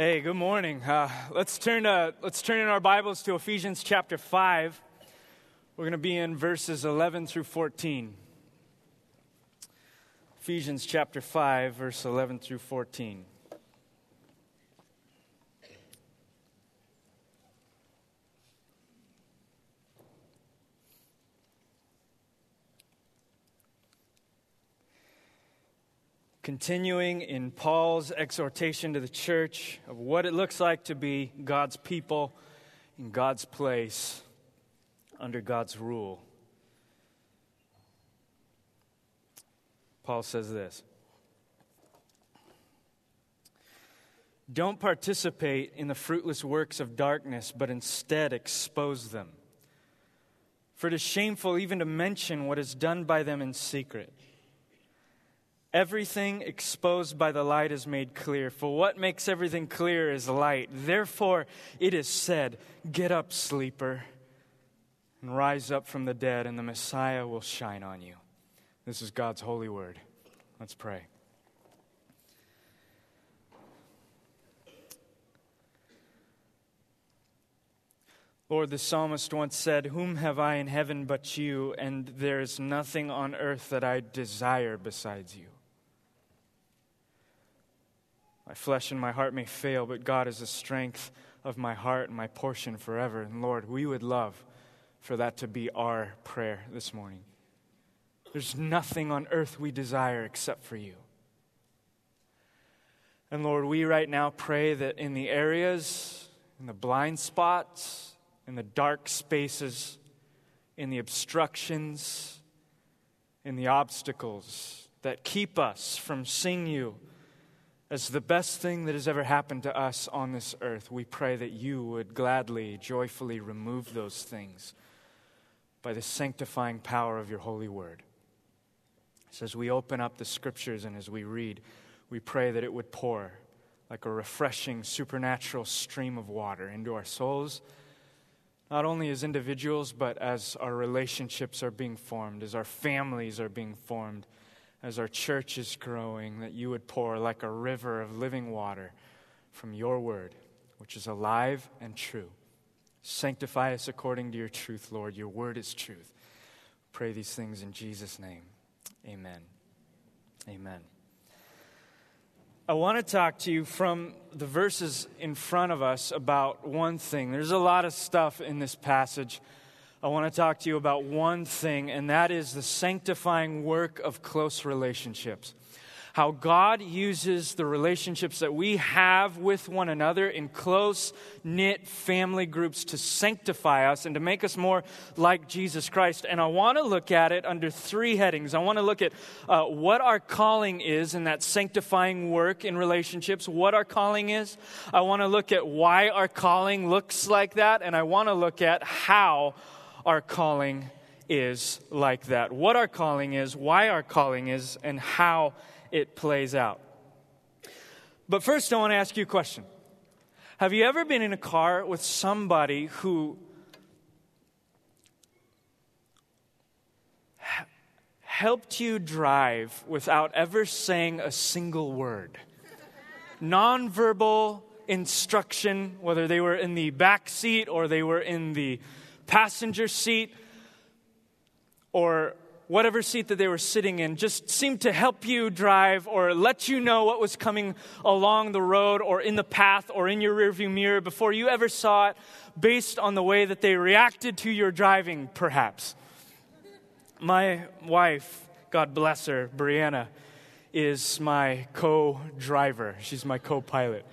Hey, good morning. Uh, let's turn uh, let's turn in our Bibles to Ephesians chapter five. We're going to be in verses eleven through fourteen. Ephesians chapter five, verse eleven through fourteen. Continuing in Paul's exhortation to the church of what it looks like to be God's people in God's place under God's rule. Paul says this Don't participate in the fruitless works of darkness, but instead expose them. For it is shameful even to mention what is done by them in secret. Everything exposed by the light is made clear, for what makes everything clear is light. Therefore, it is said, Get up, sleeper, and rise up from the dead, and the Messiah will shine on you. This is God's holy word. Let's pray. Lord, the psalmist once said, Whom have I in heaven but you? And there is nothing on earth that I desire besides you. My flesh and my heart may fail, but God is the strength of my heart and my portion forever. And Lord, we would love for that to be our prayer this morning. There's nothing on earth we desire except for you. And Lord, we right now pray that in the areas, in the blind spots, in the dark spaces, in the obstructions, in the obstacles that keep us from seeing you as the best thing that has ever happened to us on this earth, we pray that you would gladly, joyfully remove those things by the sanctifying power of your holy word. So, as we open up the scriptures and as we read, we pray that it would pour like a refreshing, supernatural stream of water into our souls, not only as individuals, but as our relationships are being formed, as our families are being formed as our church is growing, that you would pour like a river of living water from your word, which is alive and true. Sanctify us according to your truth, Lord. Your word is truth. Pray these things in Jesus' name. Amen. Amen. I want to talk to you from the verses in front of us about one thing. There's a lot of stuff in this passage I want to talk to you about one thing, and that is the sanctifying work of close relationships. How God uses the relationships that we have with one another in close knit family groups to sanctify us and to make us more like Jesus Christ. And I want to look at it under three headings. I want to look at uh, what our calling is in that sanctifying work in relationships, what our calling is. I want to look at why our calling looks like that, and I want to look at how our calling is like that. What our calling is, why our calling is, and how it plays out. But first, I want to ask you a question Have you ever been in a car with somebody who helped you drive without ever saying a single word? Nonverbal instruction, whether they were in the back seat or they were in the passenger seat or whatever seat that they were sitting in just seemed to help you drive or let you know what was coming along the road or in the path or in your rearview mirror before you ever saw it based on the way that they reacted to your driving perhaps. My wife god bless her brianna is my co-driver. She's my co-pilot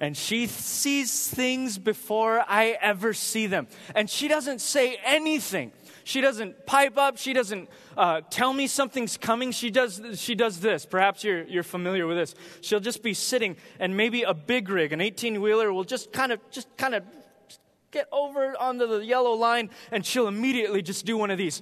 and she sees things before I ever see them. And she doesn't say anything. She doesn't pipe up. She doesn't uh, tell me something's coming. She does, she does this. Perhaps you're, you're familiar with this. She'll just be sitting, and maybe a big rig, an 18 wheeler, will just kind of, just kind of get over onto the yellow line, and she'll immediately just do one of these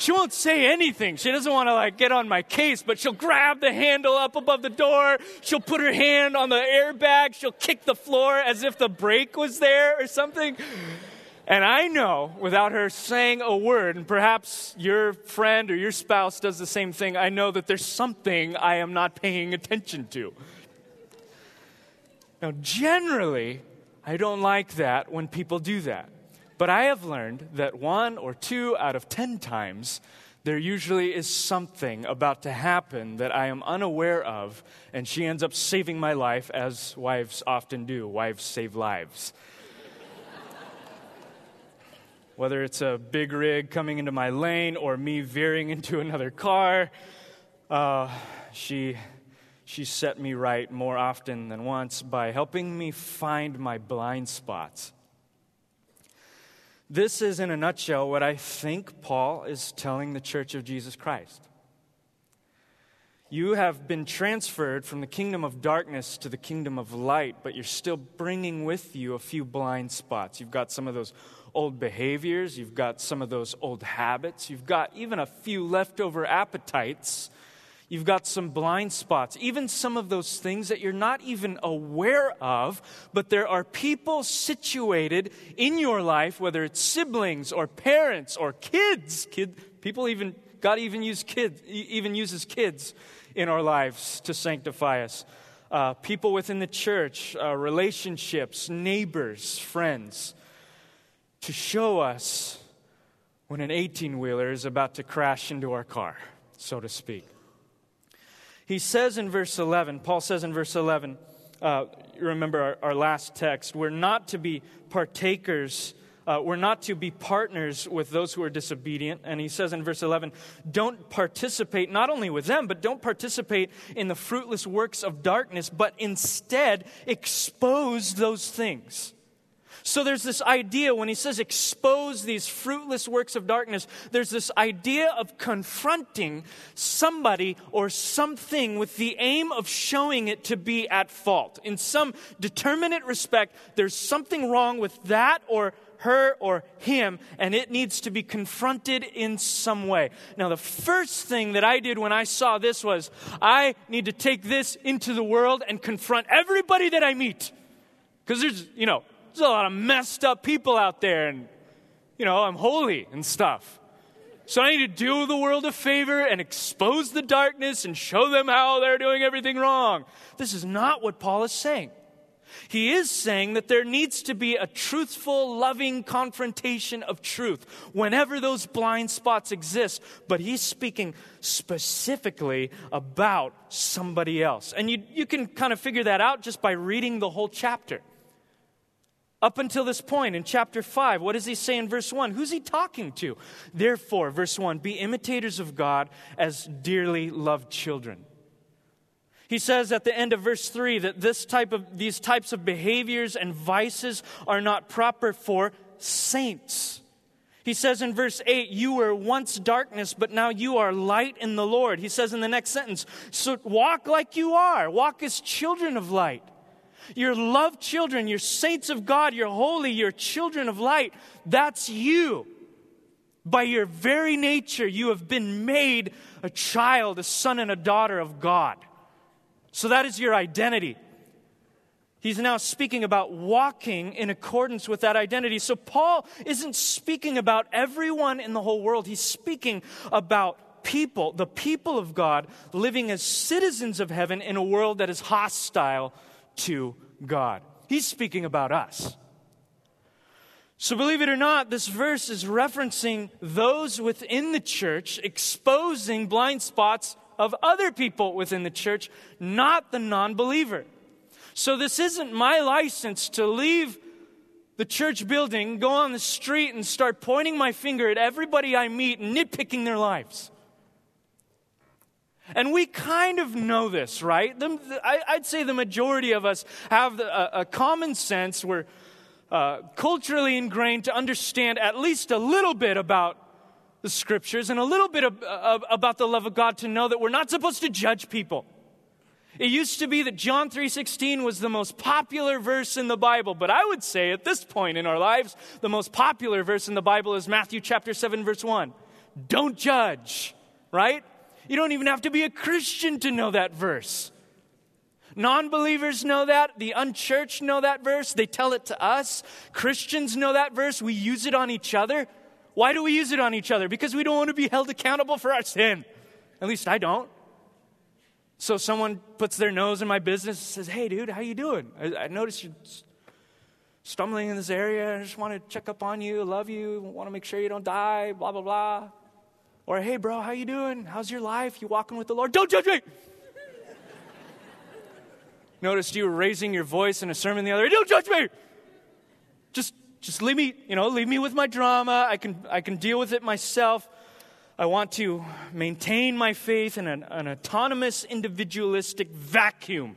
she won't say anything. She doesn't want to like get on my case, but she'll grab the handle up above the door. She'll put her hand on the airbag. She'll kick the floor as if the brake was there or something. And I know without her saying a word, and perhaps your friend or your spouse does the same thing, I know that there's something I am not paying attention to. Now, generally, I don't like that when people do that. But I have learned that one or two out of ten times, there usually is something about to happen that I am unaware of, and she ends up saving my life, as wives often do. Wives save lives. Whether it's a big rig coming into my lane or me veering into another car, uh, she she set me right more often than once by helping me find my blind spots. This is, in a nutshell, what I think Paul is telling the church of Jesus Christ. You have been transferred from the kingdom of darkness to the kingdom of light, but you're still bringing with you a few blind spots. You've got some of those old behaviors, you've got some of those old habits, you've got even a few leftover appetites You've got some blind spots, even some of those things that you're not even aware of, but there are people situated in your life, whether it's siblings or parents or kids. Kid, people even, God even, use kids, even uses kids in our lives to sanctify us. Uh, people within the church, uh, relationships, neighbors, friends, to show us when an 18 wheeler is about to crash into our car, so to speak. He says in verse 11, Paul says in verse 11, uh, remember our, our, last text, we're not to be partakers, uh, we're not to be partners with those who are disobedient. And he says in verse 11, don't participate not only with them, but don't participate in the fruitless works of darkness, but instead expose those things. So there's this idea when he says expose these fruitless works of darkness, there's this idea of confronting somebody or something with the aim of showing it to be at fault. In some determinate respect, there's something wrong with that or her or him, and it needs to be confronted in some way. Now, the first thing that I did when I saw this was I need to take this into the world and confront everybody that I meet. Because there's, you know, there's a lot of messed up people out there, and, you know, I'm holy and stuff. So I need to do the world a favor and expose the darkness and show them how they're doing everything wrong. This is not what Paul is saying. He is saying that there needs to be a truthful, loving confrontation of truth whenever those blind spots exist. But he's speaking specifically about somebody else. And you, you can kind of figure that out just by reading the whole chapter. Up until this point in chapter 5, what does he say in verse 1? Who's he talking to? Therefore, verse 1 be imitators of God as dearly loved children. He says at the end of verse 3 that this type of, these types of behaviors and vices are not proper for saints. He says in verse 8, You were once darkness, but now you are light in the Lord. He says in the next sentence, So walk like you are, walk as children of light. You're loved children, you're saints of God, you're holy, you're children of light. That's you. By your very nature, you have been made a child, a son, and a daughter of God. So that is your identity. He's now speaking about walking in accordance with that identity. So Paul isn't speaking about everyone in the whole world. He's speaking about people, the people of God, living as citizens of heaven in a world that is hostile to God. He's speaking about us. So, believe it or not, this verse is referencing those within the church exposing blind spots of other people within the church, not the non believer. So, this isn't my license to leave the church building, go on the street, and start pointing my finger at everybody I meet and nitpicking their lives. And we kind of know this, right? The, I, would say the majority of us have a, a common sense. We're uh, culturally ingrained to understand at least a little bit about the scriptures and a little bit of, of, about the love of God to know that we're not supposed to judge people. It used to be that John 3:16 was the most popular verse in the Bible, but I would say at this point in our lives, the most popular verse in the Bible is Matthew chapter 7 verse 1. Don't judge, right? You don't even have to be a Christian to know that verse. Non believers know that. The unchurched know that verse. They tell it to us. Christians know that verse. We use it on each other. Why do we use it on each other? Because we don't want to be held accountable for our sin. At least I don't. So someone puts their nose in my business and says, Hey, dude, how you doing? I, I noticed you're stumbling in this area. I just want to check up on you, love you, want to make sure you don't die, blah, blah, blah. Or, hey, bro, how you doing? How's your life? You walking with the Lord? Don't judge me! Noticed you were raising your voice in a sermon the other day. Don't judge me! Just, just leave me, you know, leave me with my drama. I can, I can deal with it myself. I want to maintain my faith in an, an autonomous, individualistic vacuum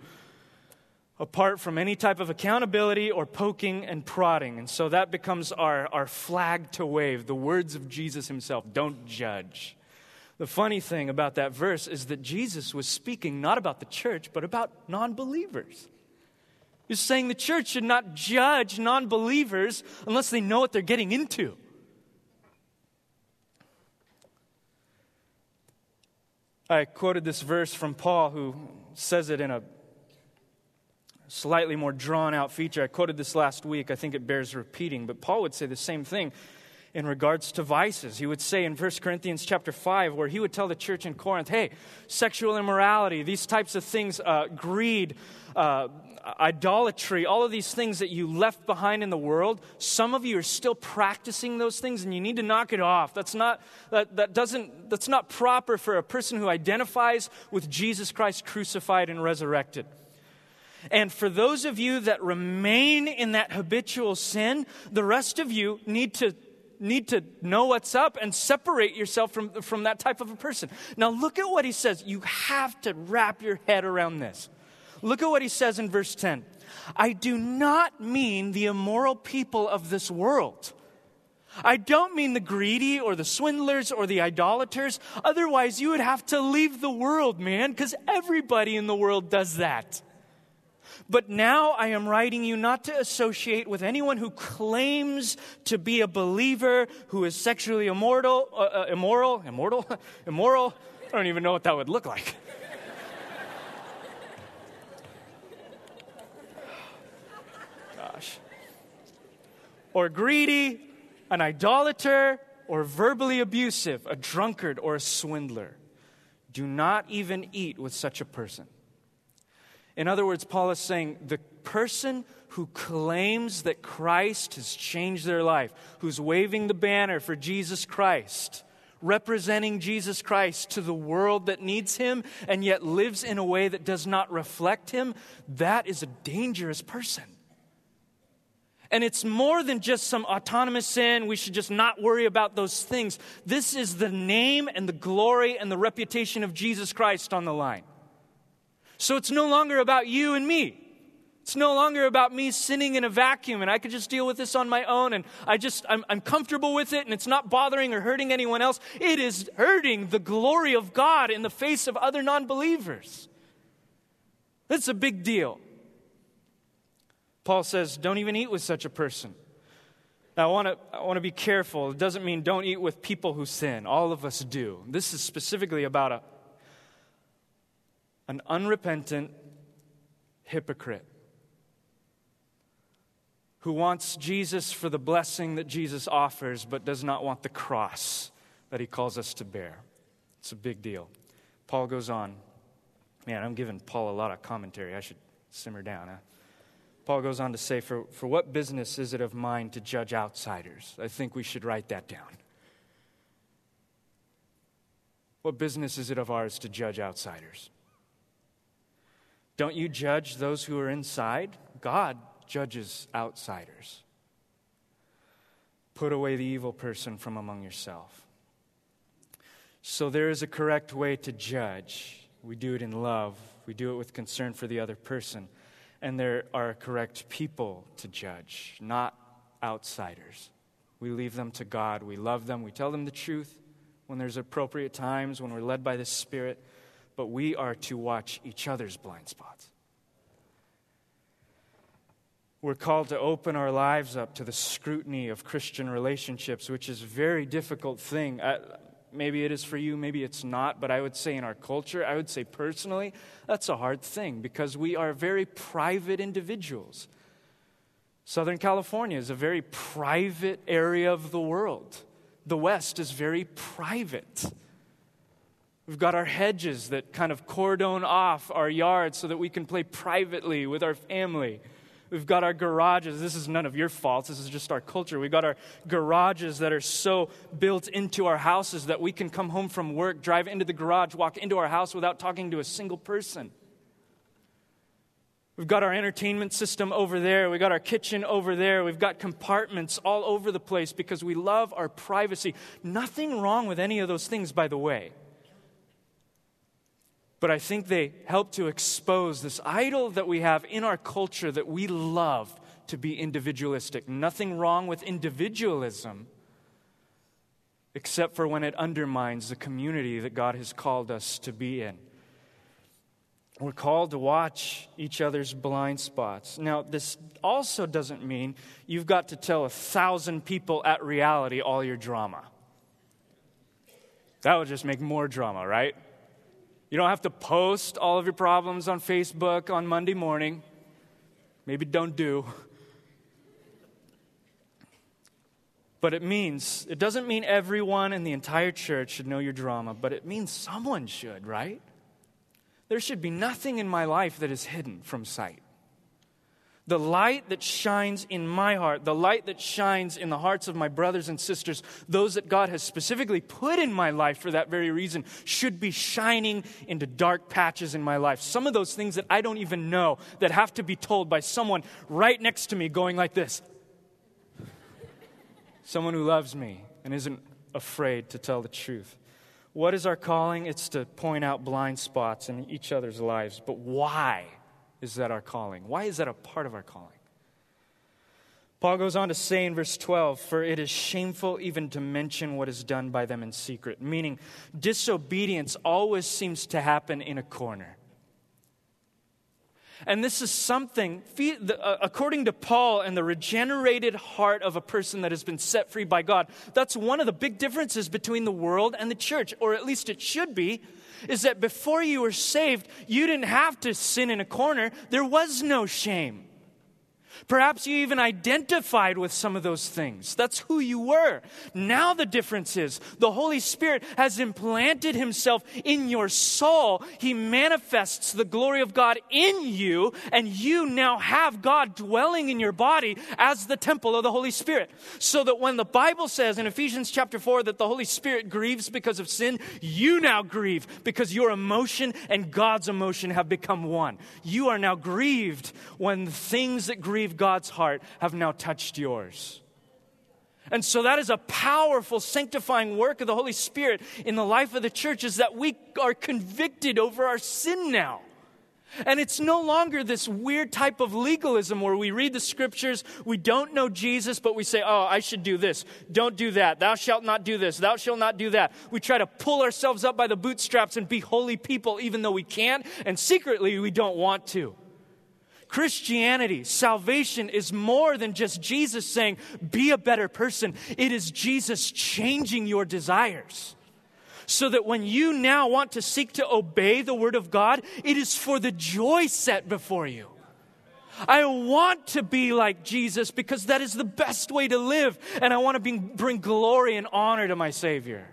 apart from any type of accountability or poking and prodding. And so that becomes our, our flag to wave the words of Jesus himself don't judge. The funny thing about that verse is that Jesus was speaking not about the church, but about non believers. He's saying the church should not judge non believers unless they know what they're getting into. I quoted this verse from Paul, who says it in a slightly more drawn out feature. I quoted this last week. I think it bears repeating, but Paul would say the same thing in regards to vices. He would say in 1 Corinthians chapter 5, where he would tell the church in Corinth, hey, sexual immorality, these types of things, uh, greed, uh, idolatry, all of these things that you left behind in the world, some of you are still practicing those things and you need to knock it off. That's not, that, that doesn't, that's not proper for a person who identifies with Jesus Christ crucified and resurrected. And for those of you that remain in that habitual sin, the rest of you need to need to know what's up and separate yourself from, from that type of a person. Now, look at what he says. You have to wrap your head around this. Look at what he says in verse 10. I do not mean the immoral people of this world. I don't mean the greedy or the swindlers or the idolaters. Otherwise, you would have to leave the world, man, because everybody in the world does that. But now I am writing you not to associate with anyone who claims to be a believer, who is sexually immortal, uh, uh, immoral, immortal, immoral. I don't even know what that would look like. Gosh. Or greedy, an idolater, or verbally abusive, a drunkard, or a swindler. Do not even eat with such a person. In other words, Paul is saying the person who claims that Christ has changed their life, who's waving the banner for Jesus Christ, representing Jesus Christ to the world that needs him and yet lives in a way that does not reflect him, that is a dangerous person. And it's more than just some autonomous sin. We should just not worry about those things. This is the name and the glory and the reputation of Jesus Christ on the line. So it's no longer about you and me. It's no longer about me sinning in a vacuum and I could just deal with this on my own and I just, I'm, I'm comfortable with it and it's not bothering or hurting anyone else. It is hurting the glory of God in the face of other non believers. That's a big deal. Paul says, don't even eat with such a person. Now, I want to I want to be careful. It doesn't mean don't eat with people who sin. All of us do. This is specifically about a, an unrepentant hypocrite who wants Jesus for the blessing that Jesus offers, but does not want the cross that he calls us to bear. It's a big deal. Paul goes on. Man, I'm giving Paul a lot of commentary. I should simmer down. Huh? Paul goes on to say, for, for what business is it of mine to judge outsiders? I think we should write that down. What business is it of ours to judge outsiders? Don't you judge those who are inside? God judges outsiders. Put away the evil person from among yourself. So there is a correct way to judge. We do it in love, we do it with concern for the other person. And there are correct people to judge, not outsiders. We leave them to God. We love them. We tell them the truth when there's appropriate times, when we're led by the Spirit but we are to watch each other's blind spots. We're called to open our lives up to the scrutiny of Christian relationships, which is a very difficult thing. Uh, maybe it is for you, maybe it's not, but I would say in our culture, I would say personally, that's a hard thing because we are very private individuals. Southern California is a very private area of the world. The West is very private. We've got our hedges that kind of cordon off our yard so that we can play privately with our family. We've got our garages. This is none of your faults. This is just our culture. We've got our garages that are so built into our houses that we can come home from work, drive into the garage, walk into our house without talking to a single person. We've got our entertainment system over there. We've got our kitchen over there. We've got compartments all over the place because we love our privacy. Nothing wrong with any of those things, by the way. But I think they help to expose this idol that we have in our culture that we love to be individualistic. Nothing wrong with individualism, except for when it undermines the community that God has called us to be in. We're called to watch each other's blind spots. Now, this also doesn't mean you've got to tell a thousand people at reality all your drama. That would just make more drama, right? You don't have to post all of your problems on Facebook on Monday morning. Maybe don't do. But it means, it doesn't mean everyone in the entire church should know your drama, but it means someone should, right? There should be nothing in my life that is hidden from sight. The light that shines in my heart, the light that shines in the hearts of my brothers and sisters, those that God has specifically put in my life for that very reason, should be shining into dark patches in my life. Some of those things that I don't even know that have to be told by someone right next to me going like this. Someone who loves me and isn't afraid to tell the truth. What is our calling? It's to point out blind spots in each other's lives. But why is that our calling? Why is that a part of our calling? Paul goes on to say in verse 12, For it is shameful even to mention what is done by them in secret, meaning disobedience always seems to happen in a corner. And this is something, uh, according to Paul and the regenerated heart of a person that has been set free by God, that's one of the big differences between the world and the church, or at least it should be, is that before you were saved, you didn't have to sin in a corner. There was no shame. Perhaps you even identified with some of those things. That's who you were. Now the difference is the Holy Spirit has implanted himself in your soul. He manifests the glory of God in you, and you now have God dwelling in your body as the temple of the Holy Spirit. So that when the Bible says in Ephesians chapter 4 that the Holy Spirit grieves because of sin, you now grieve because your emotion and God's emotion have become one. You are now grieved when things that grieve God's heart have now touched yours. And so that is a powerful sanctifying work of the Holy Spirit in the life of the church is that we are convicted over our sin now. And it's no longer this weird type of legalism where we read the scriptures, we don't know Jesus, but we say, oh, I should do this. Don't do that. Thou shalt not do this. Thou shalt not do that. We try to pull ourselves up by the bootstraps and be holy people even though we can't, and secretly we don't want to. Christianity, salvation is more than just Jesus saying, be a better person. It is Jesus changing your desires. So that when you now want to seek to obey the Word of God, it is for the joy set before you. I want to be like Jesus because that is the best way to live, and I want to bring, bring glory and honor to my Savior.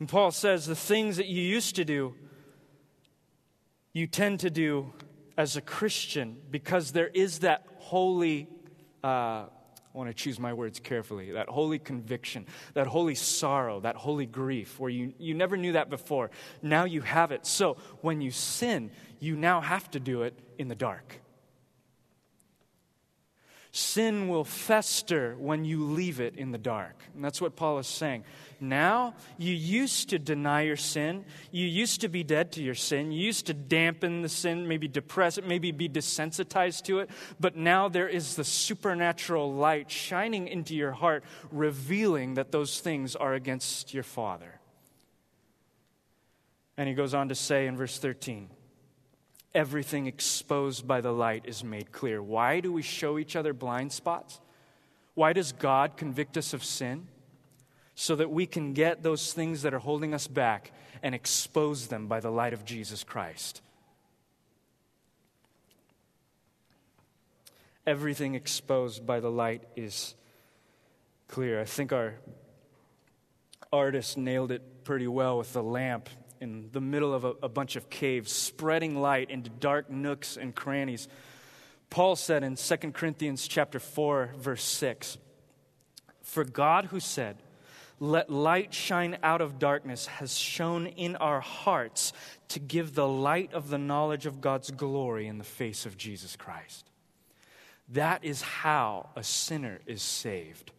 And Paul says the things that you used to do you tend to do as a Christian because there is that holy, uh, I want to choose my words carefully, that holy conviction, that holy sorrow, that holy grief, where you, you never knew that before. Now you have it. So when you sin, you now have to do it in the dark. Sin will fester when you leave it in the dark. And that's what Paul is saying. Now, you used to deny your sin. You used to be dead to your sin. You used to dampen the sin, maybe depress it, maybe be desensitized to it. But now there is the supernatural light shining into your heart, revealing that those things are against your Father. And he goes on to say in verse 13, everything exposed by the light is made clear. Why do we show each other blind spots? Why does God convict us of sin? so that we can get those things that are holding us back and expose them by the light of Jesus Christ. Everything exposed by the light is clear. I think our artist nailed it pretty well with the lamp in the middle of a, a bunch of caves, spreading light into dark nooks and crannies. Paul said in 2 Corinthians chapter 4 verse 6, "For God who said, let light shine out of darkness has shone in our hearts to give the light of the knowledge of God's glory in the face of Jesus Christ." That is how a sinner is saved.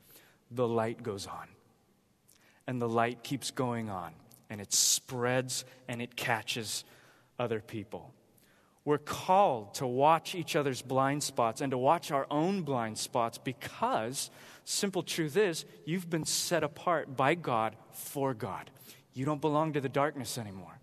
The light goes on. And the light keeps going on and it spreads and it catches other people. We're called to watch each other's blind spots and to watch our own blind spots because, simple truth is, you've been set apart by God for God. You don't belong to the darkness anymore.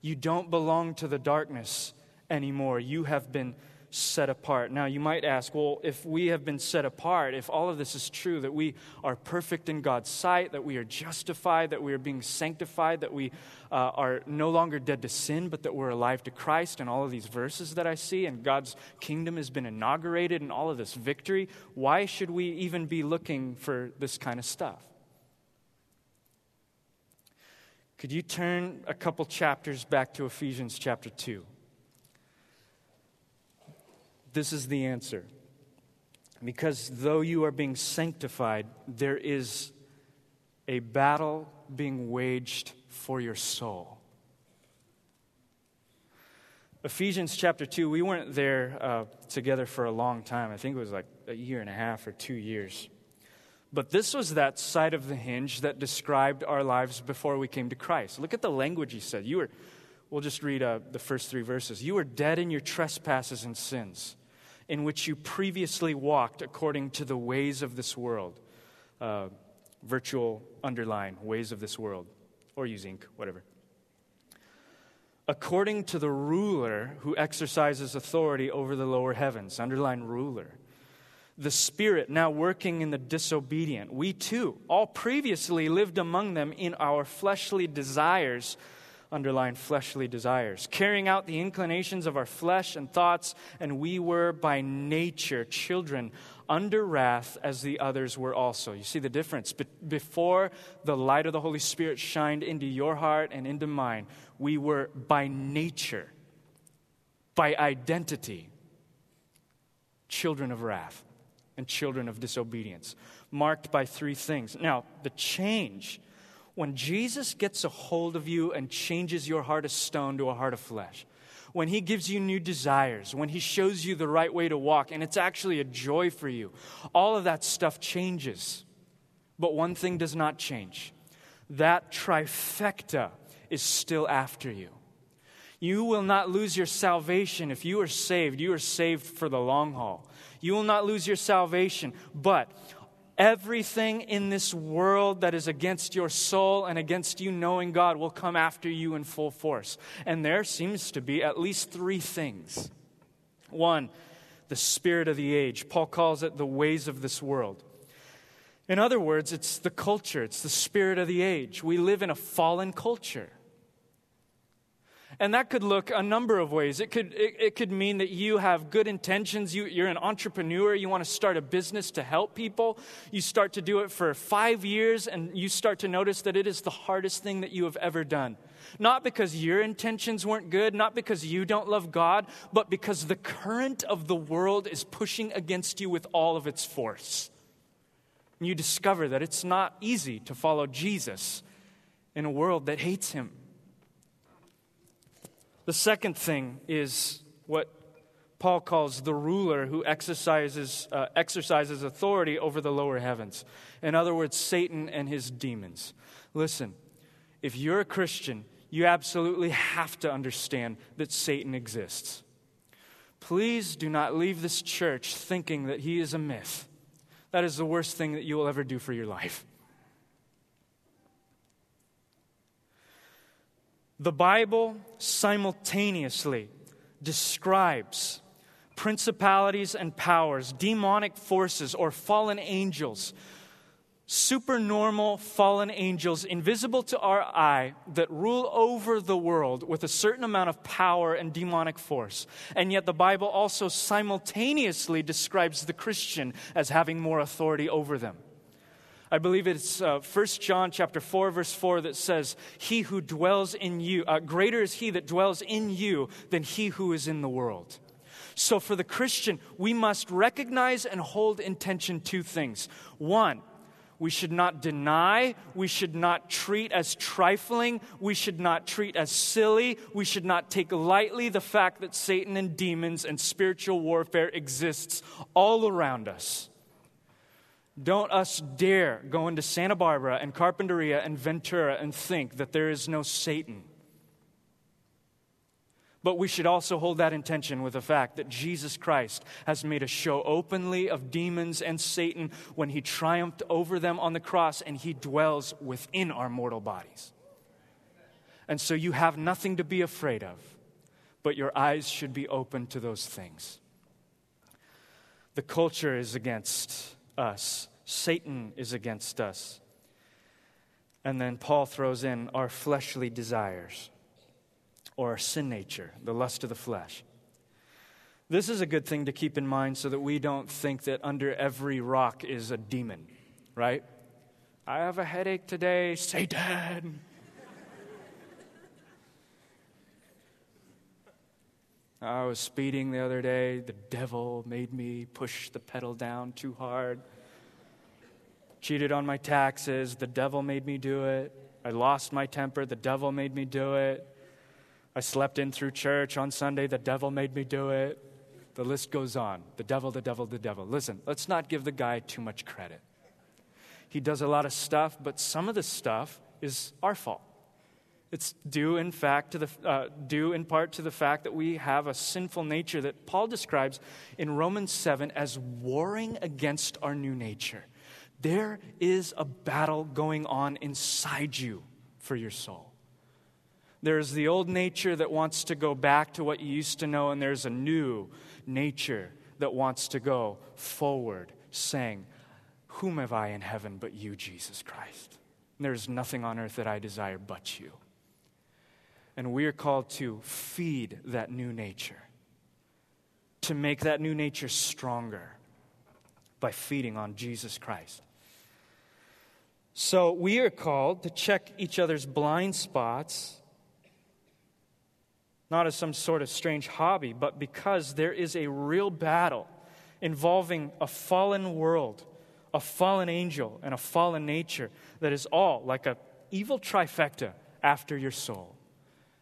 You don't belong to the darkness anymore. You have been set apart. Now, you might ask, well, if we have been set apart, if all of this is true, that we are perfect in God's sight, that we are justified, that we are being sanctified, that we uh, are no longer dead to sin, but that we're alive to Christ, and all of these verses that I see, and God's kingdom has been inaugurated, and all of this victory, why should we even be looking for this kind of stuff? Could you turn a couple chapters back to Ephesians chapter 2? This is the answer. Because though you are being sanctified, there is a battle being waged for your soul. Ephesians chapter 2, we weren't there uh, together for a long time. I think it was like a year and a half or two years. But this was that side of the hinge that described our lives before we came to Christ. Look at the language he said. You were, we'll just read uh, the first three verses. You were dead in your trespasses and sins in which you previously walked according to the ways of this world. Uh, virtual underline, ways of this world, or use ink, whatever. According to the ruler who exercises authority over the lower heavens, underline ruler. The Spirit now working in the disobedient. We too, all previously lived among them in our fleshly desires underline fleshly desires, carrying out the inclinations of our flesh and thoughts, and we were by nature children under wrath as the others were also. You see the difference? Be- before the light of the Holy Spirit shined into your heart and into mine, we were by nature, by identity, children of wrath and children of disobedience, marked by three things. Now, the change when Jesus gets a hold of you and changes your heart of stone to a heart of flesh, when He gives you new desires, when He shows you the right way to walk, and it's actually a joy for you, all of that stuff changes. But one thing does not change that trifecta is still after you. You will not lose your salvation if you are saved. You are saved for the long haul. You will not lose your salvation, but Everything in this world that is against your soul and against you knowing God will come after you in full force. And there seems to be at least three things. One, the spirit of the age. Paul calls it the ways of this world. In other words, it's the culture, it's the spirit of the age. We live in a fallen culture. And that could look a number of ways. It could, it, it could mean that you have good intentions. You, you're an entrepreneur. You want to start a business to help people. You start to do it for five years, and you start to notice that it is the hardest thing that you have ever done. Not because your intentions weren't good, not because you don't love God, but because the current of the world is pushing against you with all of its force. And you discover that it's not easy to follow Jesus in a world that hates him. The second thing is what Paul calls the ruler who exercises, uh, exercises authority over the lower heavens. In other words, Satan and his demons. Listen, if you're a Christian, you absolutely have to understand that Satan exists. Please do not leave this church thinking that he is a myth. That is the worst thing that you will ever do for your life. The Bible simultaneously describes principalities and powers, demonic forces, or fallen angels, supernormal fallen angels, invisible to our eye, that rule over the world with a certain amount of power and demonic force. And yet, the Bible also simultaneously describes the Christian as having more authority over them. I believe it's uh, 1 John chapter 4 verse 4 that says, "He who dwells in you, uh, greater is he that dwells in you than he who is in the world." So for the Christian, we must recognize and hold intention two things. One, we should not deny, we should not treat as trifling, we should not treat as silly, we should not take lightly the fact that Satan and demons and spiritual warfare exists all around us. Don't us dare go into Santa Barbara and Carpinteria and Ventura and think that there is no Satan. But we should also hold that intention with the fact that Jesus Christ has made a show openly of demons and Satan when he triumphed over them on the cross and he dwells within our mortal bodies. And so you have nothing to be afraid of, but your eyes should be open to those things. The culture is against us, Satan is against us. And then Paul throws in our fleshly desires or our sin nature, the lust of the flesh. This is a good thing to keep in mind so that we don't think that under every rock is a demon, right? I have a headache today, Satan. I was speeding the other day. The devil made me push the pedal down too hard. Cheated on my taxes. The devil made me do it. I lost my temper. The devil made me do it. I slept in through church on Sunday. The devil made me do it. The list goes on. The devil, the devil, the devil. Listen, let's not give the guy too much credit. He does a lot of stuff, but some of the stuff is our fault. It's due, in fact, to the uh, due in part to the fact that we have a sinful nature that Paul describes in Romans seven as warring against our new nature. There is a battle going on inside you for your soul. There's the old nature that wants to go back to what you used to know, and there's a new nature that wants to go forward, saying, Whom have I in heaven but you, Jesus Christ? There's nothing on earth that I desire but you. And we are called to feed that new nature, to make that new nature stronger by feeding on Jesus Christ. So we are called to check each other's blind spots not as some sort of strange hobby, but because there is a real battle involving a fallen world, a fallen angel, and a fallen nature that is all like a evil trifecta after your soul.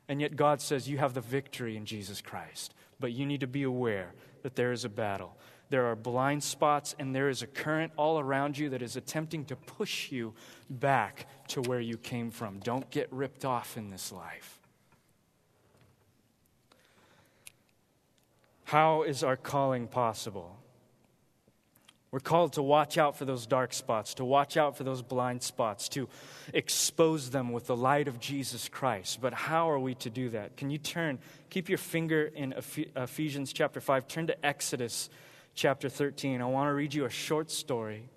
And yet God says you have the victory in Jesus Christ. But you need to be aware that there is a battle. There are blind spots, and there is a current all around you that is attempting to push you back to where you came from. Don't get ripped off in this life. How is our calling possible? We're called to watch out for those dark spots, to watch out for those blind spots, to expose them with the light of Jesus Christ. But how are we to do that? Can you turn, keep your finger in Ephesians chapter 5, turn to Exodus chapter 13. I want to read you a short story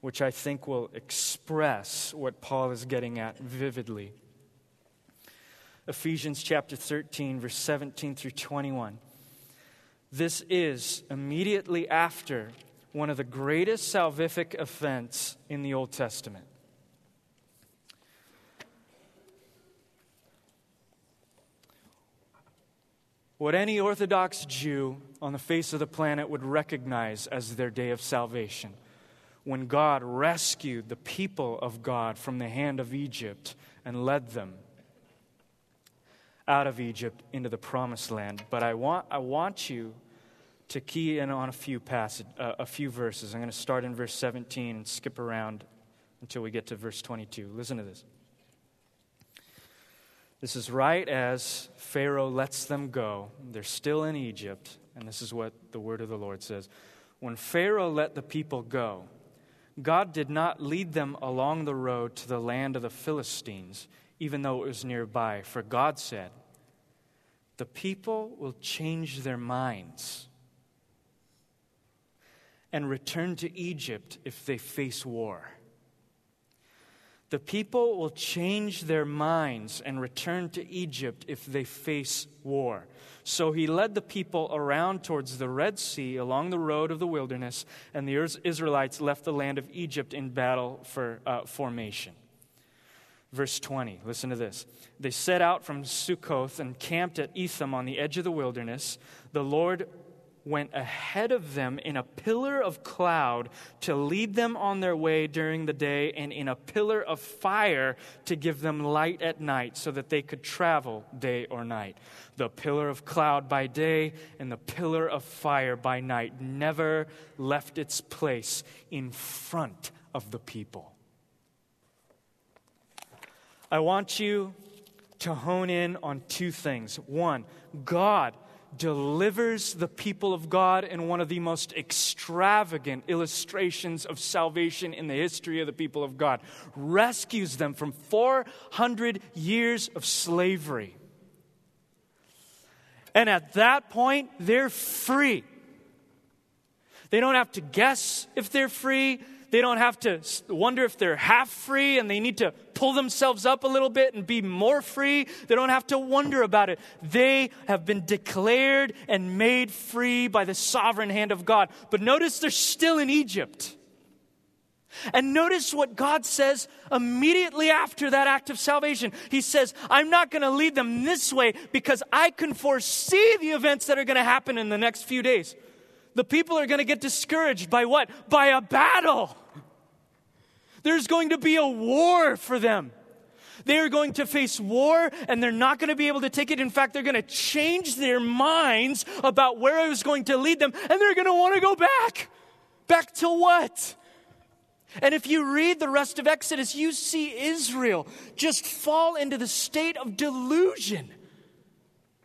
which I think will express what Paul is getting at vividly. Ephesians chapter 13, verse 17 through 21. This is immediately after one of the greatest salvific events in the Old Testament. What any Orthodox Jew on the face of the planet would recognize as their day of salvation. When God rescued the people of God from the hand of Egypt and led them out of Egypt into the promised land. But I want, I want you to key in on a few passage, uh, a few verses. I'm going to start in verse 17 and skip around until we get to verse 22. Listen to this. This is right as Pharaoh lets them go. They're still in Egypt, and this is what the word of the Lord says. When Pharaoh let the people go, God did not lead them along the road to the land of the Philistines even though it was nearby. For God said, The people will change their minds and return to Egypt if they face war. The people will change their minds and return to Egypt if they face war. So he led the people around towards the Red Sea along the road of the wilderness, and the Israelites left the land of Egypt in battle for uh, formation. Verse 20, listen to this. They set out from Sukkoth and camped at Etham on the edge of the wilderness. The Lord went ahead of them in a pillar of cloud to lead them on their way during the day, and in a pillar of fire to give them light at night, so that they could travel day or night. The pillar of cloud by day and the pillar of fire by night never left its place in front of the people. I want you to hone in on two things. One, God delivers the people of God in one of the most extravagant illustrations of salvation in the history of the people of God, rescues them from 400 years of slavery. And at that point, they're free. They don't have to guess if they're free. They don't have to wonder if they're half free and they need to pull themselves up a little bit and be more free. They don't have to wonder about it. They have been declared and made free by the sovereign hand of God. But notice they're still in Egypt. And notice what God says immediately after that act of salvation. He says, I'm not going to lead them this way because I can foresee the events that are going to happen in the next few days the people are going to get discouraged by what? By a battle. There's going to be a war for them. They are going to face war and they're not going to be able to take it. In fact, they're going to change their minds about where I was going to lead them and they're going to want to go back. Back to what? And if you read the rest of Exodus, you see Israel just fall into the state of delusion.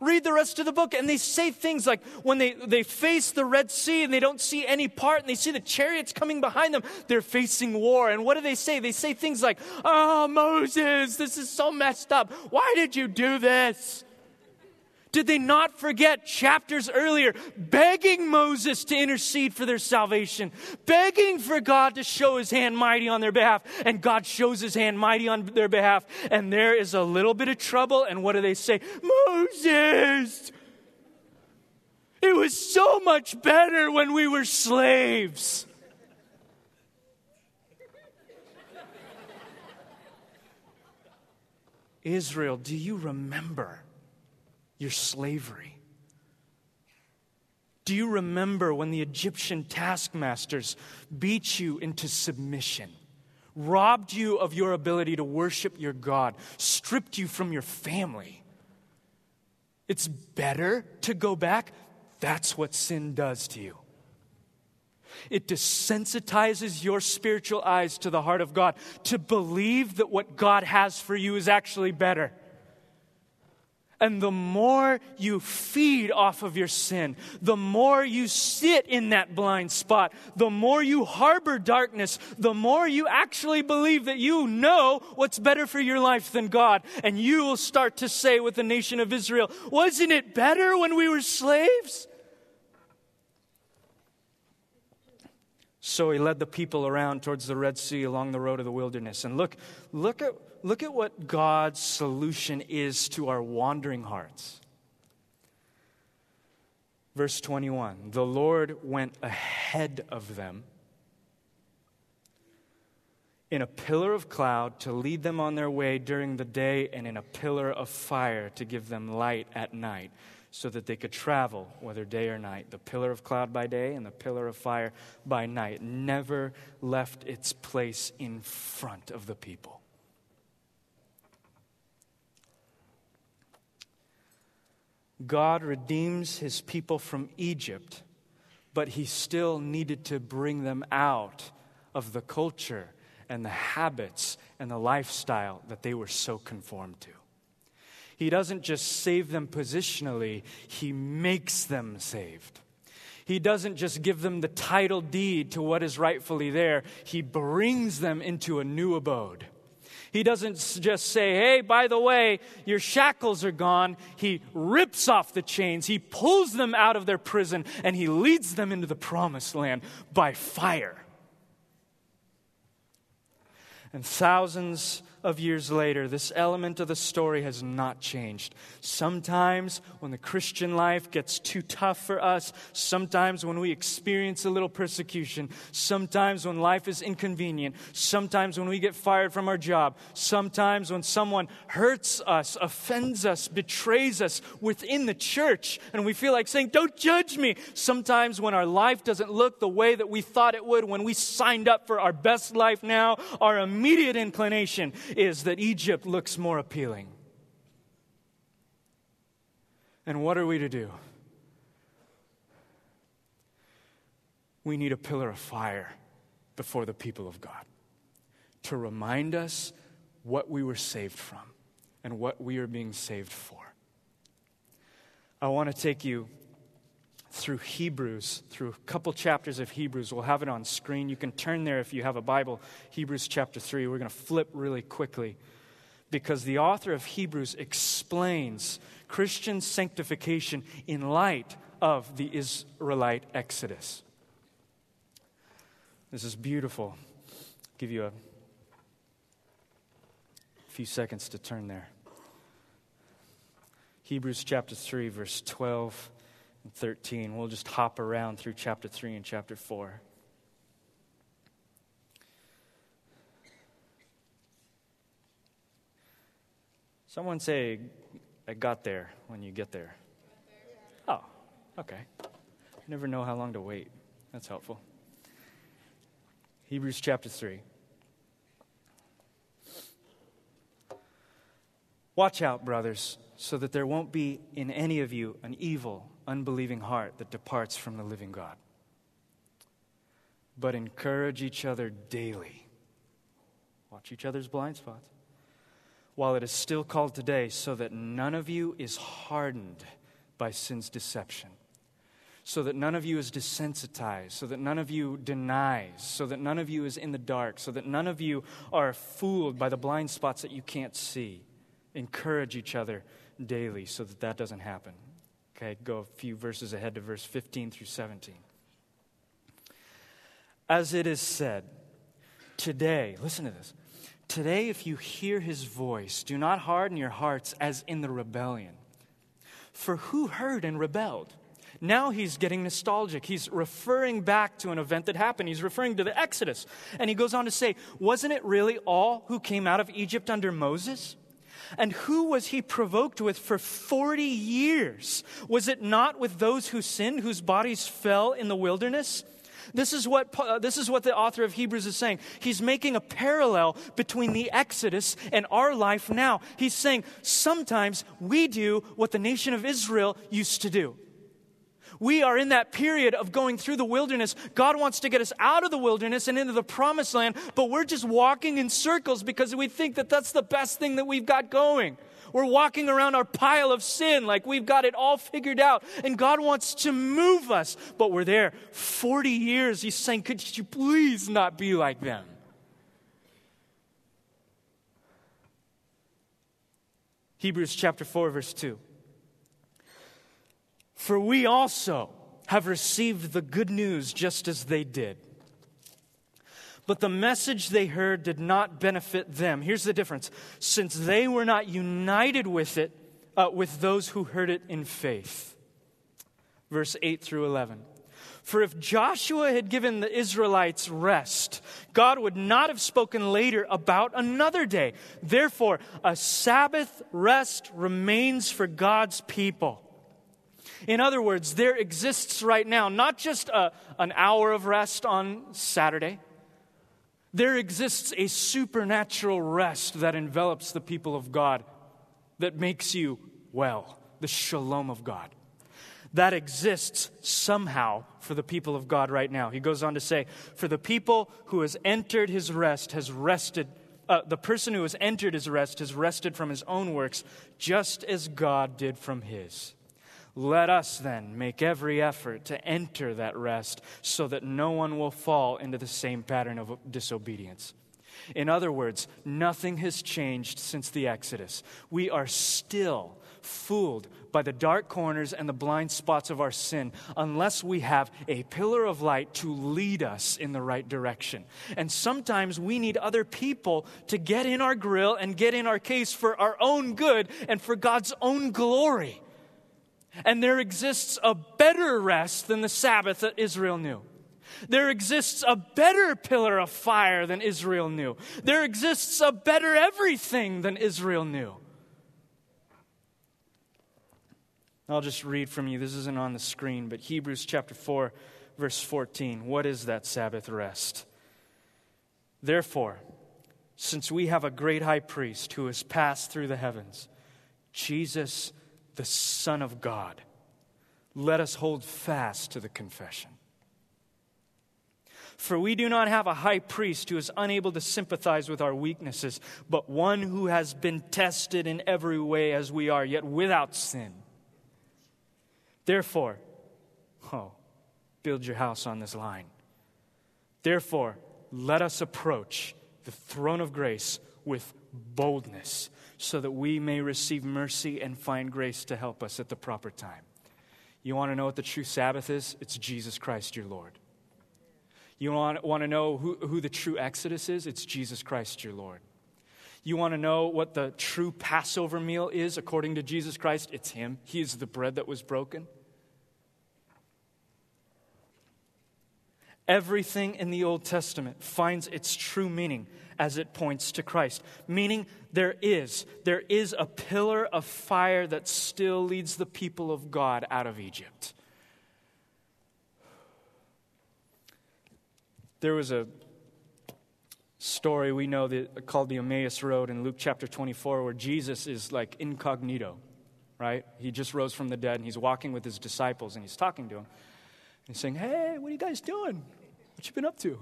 Read the rest of the book, and they say things like when they, they face the Red Sea and they don't see any part, and they see the chariots coming behind them, they're facing war. And what do they say? They say things like, Oh, Moses, this is so messed up. Why did you do this? Did they not forget chapters earlier begging Moses to intercede for their salvation, begging for God to show his hand mighty on their behalf? And God shows his hand mighty on their behalf, and there is a little bit of trouble. And what do they say? Moses! It was so much better when we were slaves. Israel, do you remember? Your slavery? Do you remember when the Egyptian taskmasters beat you into submission, robbed you of your ability to worship your God, stripped you from your family? It's better to go back. That's what sin does to you. It desensitizes your spiritual eyes to the heart of God to believe that what God has for you is actually better. And the more you feed off of your sin, the more you sit in that blind spot, the more you harbor darkness, the more you actually believe that you know what's better for your life than God. And you will start to say with the nation of Israel, Wasn't it better when we were slaves? So he led the people around towards the Red Sea along the road of the wilderness. And look, look at look at what God's solution is to our wandering hearts. Verse 21 The Lord went ahead of them in a pillar of cloud to lead them on their way during the day, and in a pillar of fire to give them light at night, so that they could travel, whether day or night. The pillar of cloud by day and the pillar of fire by night never left its place in front of the people. God redeems his people from Egypt, but he still needed to bring them out of the culture and the habits and the lifestyle that they were so conformed to. He doesn't just save them positionally, he makes them saved. He doesn't just give them the title deed to what is rightfully there, he brings them into a new abode. He doesn't just say, hey, by the way, your shackles are gone. He rips off the chains, he pulls them out of their prison, and he leads them into the promised land by fire. And thousands of years later, this element of the story has not changed. Sometimes when the Christian life gets too tough for us, sometimes when we experience a little persecution, sometimes when life is inconvenient, sometimes when we get fired from our job, sometimes when someone hurts us, offends us, betrays us within the church, and we feel like saying, Don't judge me. Sometimes when our life doesn't look the way that we thought it would when we signed up for our best life now, our immediate inclination is that Egypt looks more appealing. And what are we to do? We need a pillar of fire before the people of God to remind us what we were saved from and what we are being saved for. I want to take you through Hebrews, through a couple chapters of Hebrews. We'll have it on screen. You can turn there if you have a Bible, Hebrews chapter 3. We're going to flip really quickly because the author of Hebrews explains Christian sanctification in light of the Israelite exodus. This is beautiful. I'll give you a few seconds to turn there. Hebrews chapter 3, verse 12 and 13. We'll just hop around through chapter 3 and chapter 4. Someone say, I got there when you get there. Oh, okay. never know how long to wait. That's helpful. Hebrews chapter 3. Watch out, brothers, so that there won't be in any of you an evil unbelieving heart that departs from the living God. But encourage each other daily. Watch each other's blind spots. While it is still called today, so that none of you is hardened by sin's deception. So that none of you is desensitized, so that none of you denies, so that none of you is in the dark, so that none of you are fooled by the blind spots that you can't see. Encourage each other daily so that that doesn't happen. Okay, go a few verses ahead to verse 15 through 17. As it is said, today, listen to this. Today, if you hear his voice, do not harden your hearts as in the rebellion. For who heard and rebelled? Now he's getting nostalgic. He's referring back to an event that happened. He's referring to the Exodus. And he goes on to say, Wasn't it really all who came out of Egypt under Moses? And who was he provoked with for 40 years? Was it not with those who sinned, whose bodies fell in the wilderness? This is, what, uh, this is what the author of Hebrews is saying. He's making a parallel between the Exodus and our life now. He's saying sometimes we do what the nation of Israel used to do. We are in that period of going through the wilderness. God wants to get us out of the wilderness and into the promised land, but we're just walking in circles because we think that that's the best thing that we've got going. We're walking around our pile of sin like we've got it all figured out. And God wants to move us, but we're there 40 years. He's saying, Could you please not be like them? Hebrews chapter 4, verse 2. For we also have received the good news just as they did. But the message they heard did not benefit them. Here's the difference since they were not united with it, uh, with those who heard it in faith. Verse 8 through 11. For if Joshua had given the Israelites rest, God would not have spoken later about another day. Therefore, a Sabbath rest remains for God's people. In other words, there exists right now not just a, an hour of rest on Saturday, there exists a supernatural rest that envelops the people of God that makes you well, the shalom of God. That exists somehow for the people of God right now. He goes on to say, For the people who has entered his rest has rested, uh, the person who has entered his rest has rested from his own works, just as God did from his. Let us then make every effort to enter that rest so that no one will fall into the same pattern of disobedience. In other words, nothing has changed since the Exodus. We are still fooled by the dark corners and the blind spots of our sin unless we have a pillar of light to lead us in the right direction. And sometimes we need other people to get in our grill and get in our case for our own good and for God's own glory. And there exists a better rest than the Sabbath that Israel knew. There exists a better pillar of fire than Israel knew. There exists a better everything than Israel knew. I'll just read from you. This isn't on the screen, but Hebrews chapter 4, verse 14. What is that Sabbath rest? Therefore, since we have a great high priest who has passed through the heavens, Jesus, the Son of God, let us hold fast to the confession. For we do not have a high priest who is unable to sympathize with our weaknesses, but one who has been tested in every way as we are, yet without sin. Therefore, oh, build your house on this line. Therefore, let us approach the throne of grace with boldness so that we may receive mercy and find grace to help us at the proper time. You want to know what the true Sabbath is? It's Jesus Christ your Lord. You want, want to know who, who the true Exodus is? It's Jesus Christ your Lord. You want to know what the true Passover meal is according to Jesus Christ? It's Him. He is the bread that was broken. Everything in the Old Testament finds its true meaning as it points to Christ. Meaning, there is, there is a pillar of fire that still leads the people of God out of Egypt. There was a story we know that, called the Emmaus Road in Luke chapter 24 where Jesus is like incognito, right? He just rose from the dead and he's walking with his disciples and he's talking to them. He's saying, Hey, what are you guys doing? What you been up to?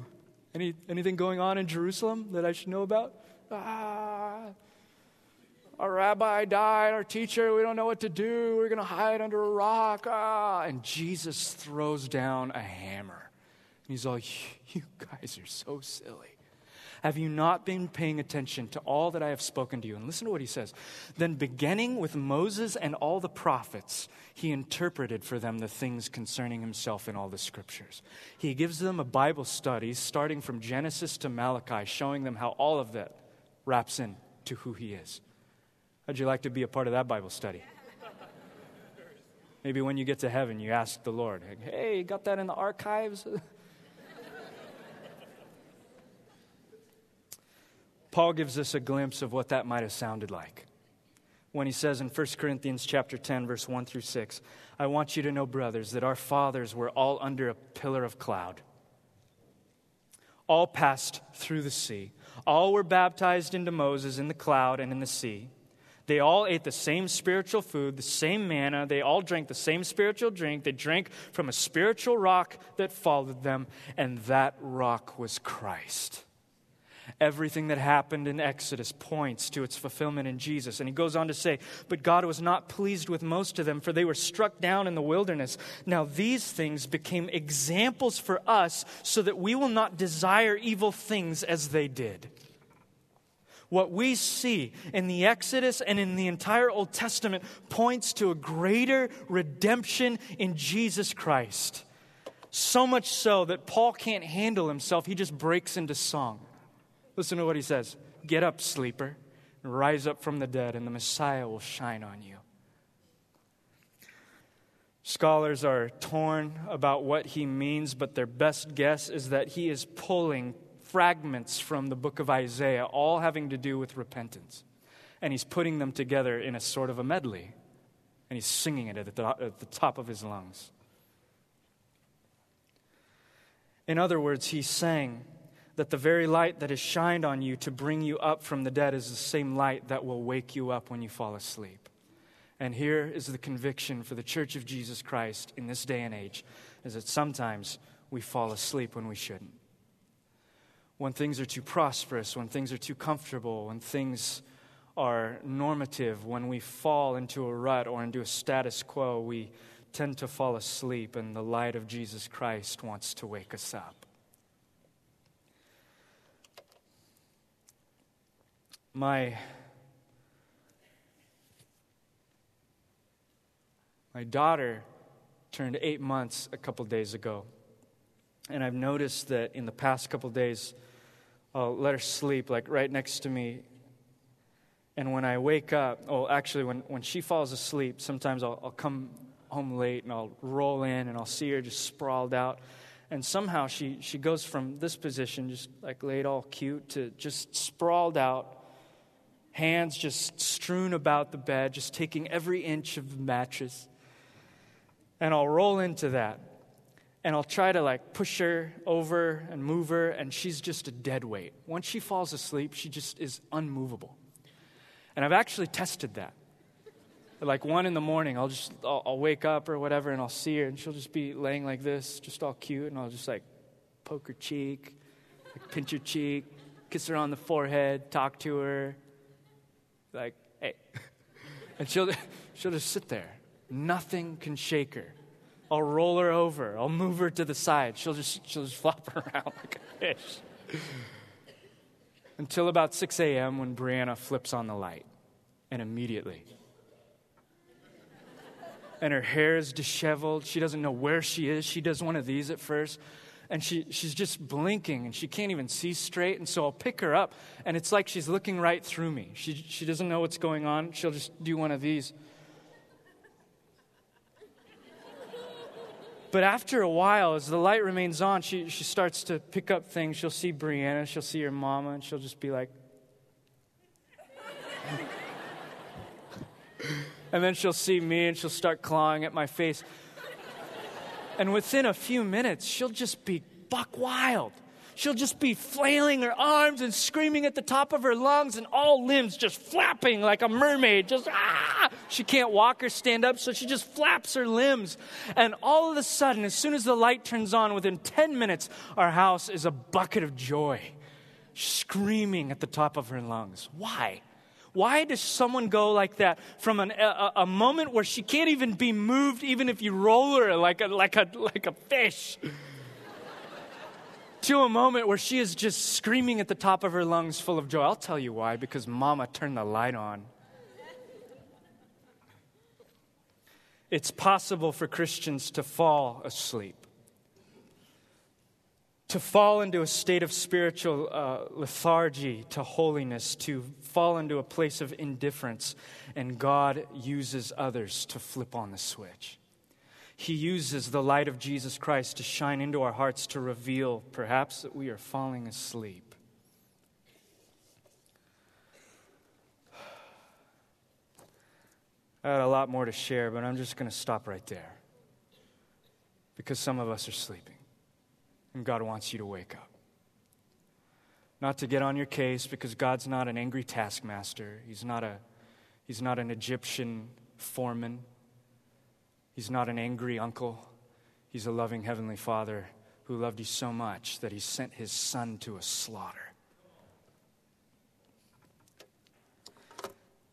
Any, anything going on in Jerusalem that I should know about? Ah, our rabbi died, our teacher, we don't know what to do. We're going to hide under a rock. Ah. And Jesus throws down a hammer. And he's all, You guys are so silly. Have you not been paying attention to all that I have spoken to you? And listen to what he says. Then, beginning with Moses and all the prophets, he interpreted for them the things concerning himself in all the scriptures. He gives them a Bible study starting from Genesis to Malachi, showing them how all of that wraps in to who he is. How'd you like to be a part of that Bible study? Maybe when you get to heaven, you ask the Lord, hey, got that in the archives? Paul gives us a glimpse of what that might have sounded like when he says in 1 Corinthians chapter 10 verse 1 through 6, I want you to know brothers that our fathers were all under a pillar of cloud. All passed through the sea. All were baptized into Moses in the cloud and in the sea. They all ate the same spiritual food, the same manna. They all drank the same spiritual drink. They drank from a spiritual rock that followed them, and that rock was Christ. Everything that happened in Exodus points to its fulfillment in Jesus. And he goes on to say, But God was not pleased with most of them, for they were struck down in the wilderness. Now these things became examples for us, so that we will not desire evil things as they did. What we see in the Exodus and in the entire Old Testament points to a greater redemption in Jesus Christ. So much so that Paul can't handle himself, he just breaks into song. Listen to what he says Get up, sleeper, and rise up from the dead, and the Messiah will shine on you. Scholars are torn about what he means, but their best guess is that he is pulling fragments from the book of Isaiah, all having to do with repentance. And he's putting them together in a sort of a medley, and he's singing it at the, at the top of his lungs. In other words, he's saying, that the very light that has shined on you to bring you up from the dead is the same light that will wake you up when you fall asleep. And here is the conviction for the church of Jesus Christ in this day and age is that sometimes we fall asleep when we shouldn't. When things are too prosperous, when things are too comfortable, when things are normative, when we fall into a rut or into a status quo, we tend to fall asleep, and the light of Jesus Christ wants to wake us up. My my daughter turned 8 months a couple days ago. And I've noticed that in the past couple days I'll let her sleep like right next to me. And when I wake up, oh, actually, when, when she falls asleep, sometimes I'll, I'll come home late and I'll roll in and I'll see her just sprawled out. And somehow she, she goes from this position, just like laid all cute, to just sprawled out, hands just strewn about the bed, just taking every inch of the mattress. And I'll roll into that. And I'll try to like push her over and move her, and she's just a dead weight. Once she falls asleep, she just is unmovable. And I've actually tested that like one in the morning, I'll just I'll, I'll, wake up or whatever, and I'll see her, and she'll just be laying like this, just all cute, and I'll just like poke her cheek, like pinch her cheek, kiss her on the forehead, talk to her, like hey, and she'll she'll just sit there. Nothing can shake her. I'll roll her over. I'll move her to the side. She'll just she'll just flop around like a fish. Until about 6 a.m. when Brianna flips on the light, and immediately and her hair is disheveled. She doesn't know where she is. She does one of these at first. And she, she's just blinking and she can't even see straight. And so I'll pick her up, and it's like she's looking right through me. She, she doesn't know what's going on. She'll just do one of these. But after a while, as the light remains on, she, she starts to pick up things. She'll see Brianna, she'll see her mama, and she'll just be like, And then she'll see me and she'll start clawing at my face. And within a few minutes, she'll just be buck wild. She'll just be flailing her arms and screaming at the top of her lungs, and all limbs just flapping like a mermaid. Just ah! She can't walk or stand up, so she just flaps her limbs. And all of a sudden, as soon as the light turns on, within 10 minutes, our house is a bucket of joy, screaming at the top of her lungs. Why? Why does someone go like that from an, a, a, moment where she can't even be moved, even if you roll her like a, like a, like a fish, to a moment where she is just screaming at the top of her lungs full of joy? I'll tell you why because mama turned the light on. It's possible for Christians to fall asleep to fall into a state of spiritual uh, lethargy to holiness, to fall into a place of indifference, and God uses others to flip on the switch. He uses the light of Jesus Christ to shine into our hearts to reveal, perhaps, that we are falling asleep. I had a lot more to share, but I'm just going to stop right there because some of us are sleeping. And God wants you to wake up. Not to get on your case because God's not an angry taskmaster. He's not, a, he's not an Egyptian foreman. He's not an angry uncle. He's a loving Heavenly Father who loved you so much that He sent His Son to a slaughter.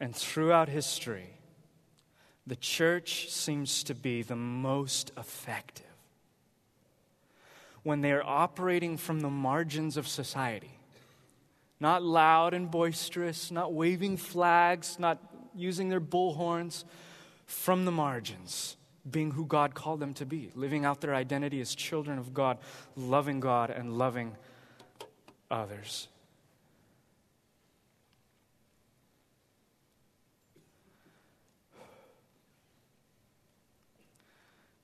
And throughout history, the church seems to be the most effective when they are operating from the margins of society. Not loud and boisterous, not waving flags, not using their bullhorns, from the margins, being who God called them to be, living out their identity as children of God, loving God and loving others.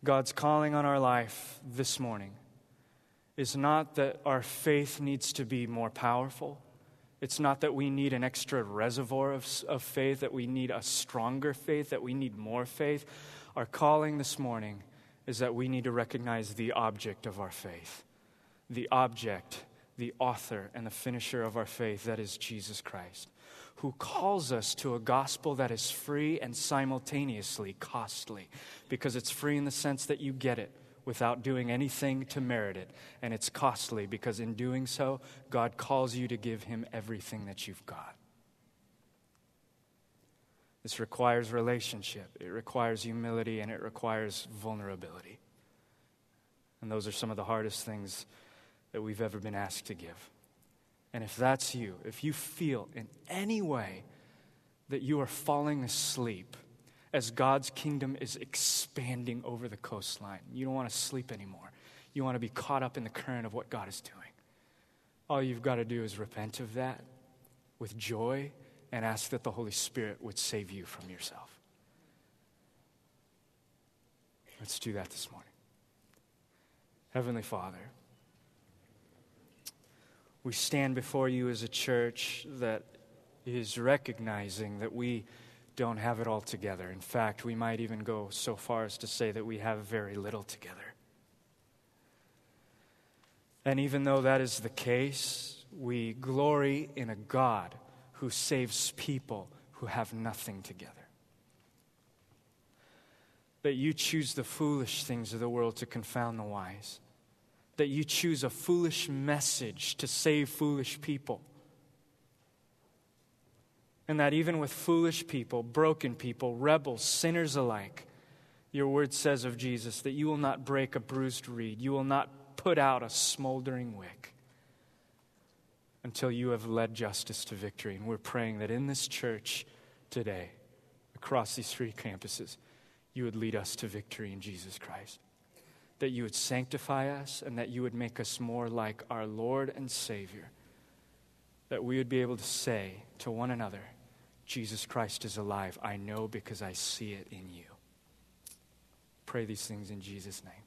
God's calling on our life this morning is not that our faith needs to be more powerful. It's not that we need an extra reservoir of, of faith, that we need a stronger faith, that we need more faith. Our calling this morning is that we need to recognize the object of our faith. The object, the author, and the finisher of our faith, that is Jesus Christ, who calls us to a gospel that is free and simultaneously costly, because it's free in the sense that you get it without doing anything to merit it. And it's costly because in doing so, God calls you to give Him everything that you've got. This requires relationship, it requires humility, and it requires vulnerability. And those are some of the hardest things that we've ever been asked to give. And if that's you, if you feel in any way that you are falling asleep as God's kingdom is expanding over the coastline, you don't want to sleep anymore. You want to be caught up in the current of what God is doing. All you've got to do is repent of that with joy and ask that the Holy Spirit would save you from yourself. Let's do that this morning. Heavenly Father, we stand before you as a church that is recognizing that we don't have it all together. In fact, we might even go so far as to say that we have very little together. And even though that is the case, we glory in a God who saves people who have nothing together. That you choose the foolish things of the world to confound the wise that you choose a foolish message to save foolish people. And that even with foolish people, broken people, rebels, sinners alike, your word says of Jesus that you will not break a bruised reed, you will not put out a smoldering wick until you have led justice to victory. And we're praying that in this church today, across these three campuses, you would lead us to victory in Jesus Christ that you would sanctify us and that you would make us more like our Lord and Savior. That we would be able to say to one another, Jesus Christ is alive. I know because I see it in you. Pray these things in Jesus' name.